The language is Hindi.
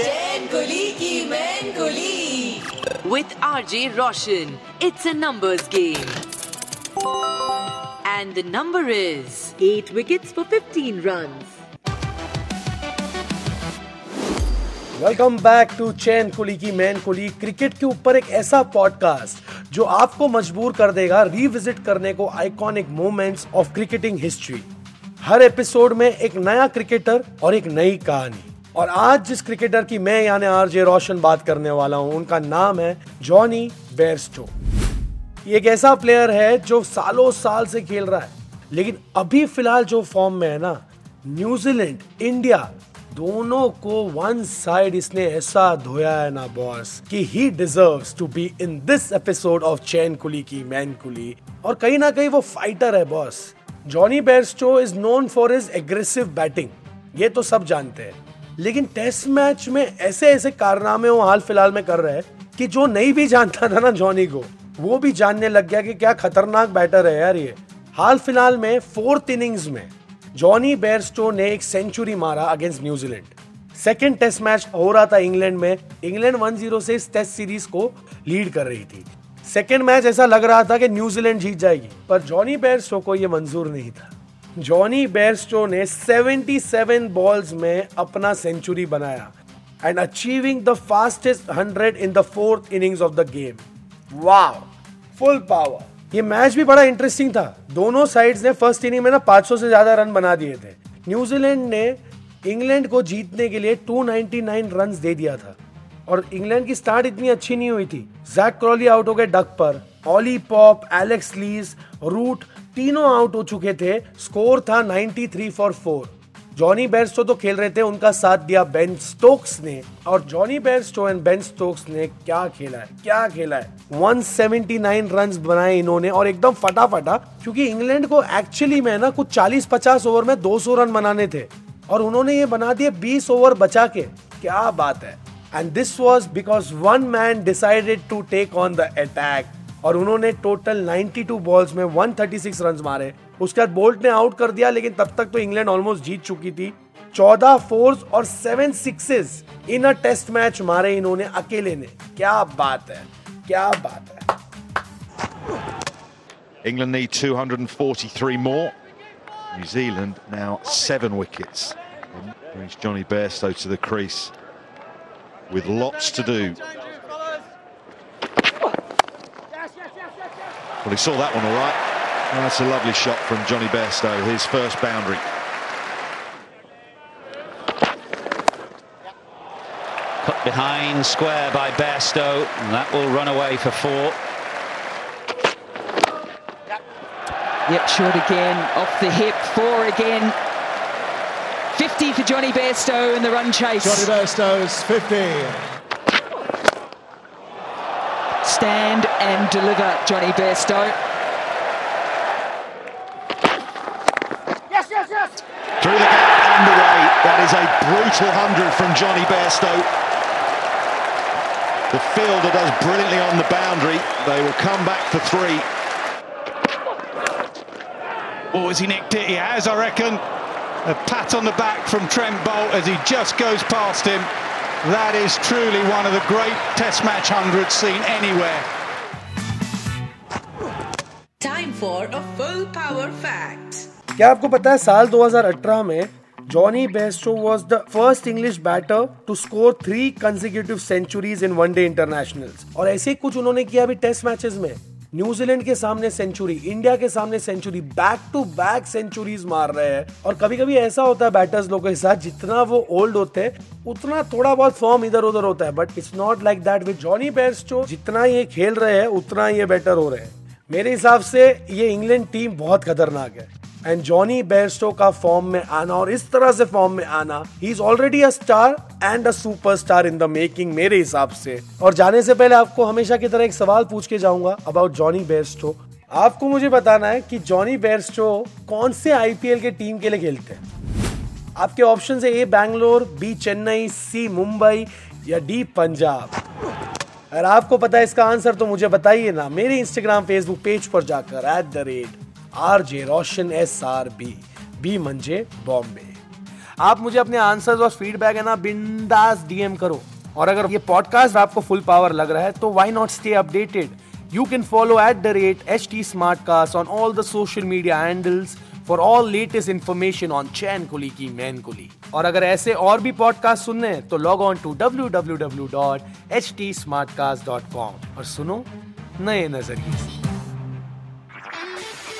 Chain Kulii Ki Main Kulii with R J Roshan it's a numbers game and the number is eight wickets for 15 runs welcome back to Chain Kulii Ki Main Kulii cricket के ऊपर एक ऐसा पॉडकास्ट जो आपको मजबूर कर देगा रिविजिट करने को iconic moments of cricketing history her episode में एक नया क्रिकेटर और एक नई कहानी। और आज जिस क्रिकेटर की मैं यानी आरजे रोशन बात करने वाला हूँ, उनका नाम है जॉनी बेयरस्टो ये एक ऐसा प्लेयर है जो सालों साल से खेल रहा है, लेकिन अभी फ़िलहाल जो फॉर्म में है ना न्यूजीलैंड इंडिया दोनों को वन साइड इसने ऐसा धोया है ना बॉस कि he deserve to be in this episode of Chain Kulii Ki Main Kulii और कहीं ना कहीं वो फाइटर है boss Jonny Bairstow is known for his aggressive batting ये तो सब जानते हैं। लेकिन टेस्ट मैच में ऐसे ऐसे कारनामे वो हाल फ़िलहाल में कर रहे हैं कि जो नहीं भी जानता था ना जॉनी को, वो भी जानने लग गया कि क्या खतरनाक बैटर है यार ये। हाल फ़िलहाल में फोर्थ इनिंग्स में जॉनी बेयरस्टो ने एक सेंचुरी मारा against New Zealand second test match हो रहा था इंग्लैंड में। इंग्लैंड 1-0 से इस टेस्ट सीरीज़ को लीड कर रही थी। सेकेंड मैच ऐसा लग रहा था कि न्यूजीलैंड जीत जाएगी, पर जॉनी बेयरस्टो को यह मंजूर नहीं था। जॉनी बेयरस्टो ने 77 बॉल्स में अपना सेंचुरी बनाया and achieving the fastest 100 in the fourth innings of the game wow full power ये मैच भी बड़ा इंटरेस्टिंग था। दोनों साइड्स ने फ़र्स्ट इनिंग में ना 500 से ज़्यादा रन बना दिए थे। न्यूजीलैंड ने इंग्लैंड को जीतने के लिए 299 रन्स दे दिया था। और इंग्लैंड की स्टार्ट इतनी अच्छी नहीं हुई थी। जैक क्रॉली आउट हो गए डक पर। Ollie Pope Alex Lees Root तीनों आउट हो चुके थे. स्कोर था 93 फॉर फोर जॉनी बेयरस्टो तो खेल रहे थे, उनका साथ दिया बेन स्टोक्स ने. और Jonny Bairstow and Ben Stokes ने क्या खेला है? क्या खेला है? 179 रन्स बनाए इन्होंने और एकदम फटाफटा, क्योंकि इंग्लैंड को एक्चुअली में ना कुछ 40-50 ओवर में 200 रन बनाने थे. और उन्होंने ये बना दिए 20 ओवर बचा के. क्या बात है? And this was because one man decided to take on the attack और उन्होंने टोटल 92 बॉल्स में 136 रन मारे उसके बाद बोल्ट ने आउट कर दिया, लेकिन तब तक तो इंग्लैंड ऑलमोस्ट जीत चुकी थी 14 फोर्स और 7 sixes in a test match मारे इन्होंने अकेले ने क्या बात है, क्या बात है England need 243 more. New Zealand now seven wickets. Brings Johnny Bairstow to the crease with lots to do. Well, he saw that one all right. And that's a lovely shot from Johnny Bairstow, his first boundary. Cut behind, square by Bairstow, and that will run away for four. Yep, short again, off the hip, four again. 50 for Johnny Bairstow in the run chase. Johnny Bairstow's 50. Stand and deliver, Johnny Bairstow. Yes, yes, yes! Through the gap and away. That is a brutal 100 from Johnny Bairstow. The fielder does brilliantly on the boundary. They will come back for three. Oh, has he nicked it? He has, I reckon. A pat on the back from Trent Bolt as he just goes past him. That is truly one of the great Test match hundreds seen anywhere. Time for a full power fact क्या आपको पता है साल 2018 में Jonny Bairstow was the first English batter to score three consecutive centuries in one day internationals और ऐसे ही कुछ उन्होंने किया अभी टेस्ट मैचेस में। न्यूजीलैंड के सामने सेंचुरी, इंडिया के सामने century back to back centuries मार रहे हैं। और कभी कभी ऐसा होता है बैटर्स लोगों के साथ, जितना वो ओल्ड होते हैं, उतना थोड़ा बहुत फॉर्म इधर उधर होता है। But it's not like that with Jonny Bairstow जितना ये खेल रहे हैं, उतना ये बेटर हो रहे हैं। मेरे हिसाब से ये इंग्लैंड टीम बहुत खतरनाक है। एंड जॉनी बेयरस्टो का फॉर्म में आना और इस तरह से फॉर्म में आना ही is already a star and a superstar in the making मेरे हिसाब से और जाने से पहले आपको हमेशा की तरह एक सवाल पूछ के जाऊँगा अबाउट जॉनी बेयरस्टो आपको मुझे बताना है कि जॉनी बेयरस्टो कौन से आईपीएल के टीम के लिए खेलते हैं आपके ऑप्शन है A Bangalore B Chennai C Mumbai या डी पंजाब अगर आपको पता है इसका आंसर तो मुझे बताइए ना मेरे इंस्टाग्राम फेसबुक पेज पर जाकर at the rate R J Roshan S R B B मंजे बॉम्बे। आप मुझे अपने आंसर्स और फीडबैक है ना बिंदास डीएम करो। और अगर ये पॉडकास्ट आपको फुल पावर लग रहा है तो why not stay updated you can follow at the rate H T Smartcast on all the social media handles for all latest information on Chain Kuli Ki Main Kuli और अगर ऐसे और भी पॉडकास्ट सुनने हैं तो log on to W W W dot H T Smartcast dot com और सुनो नए नज़रिए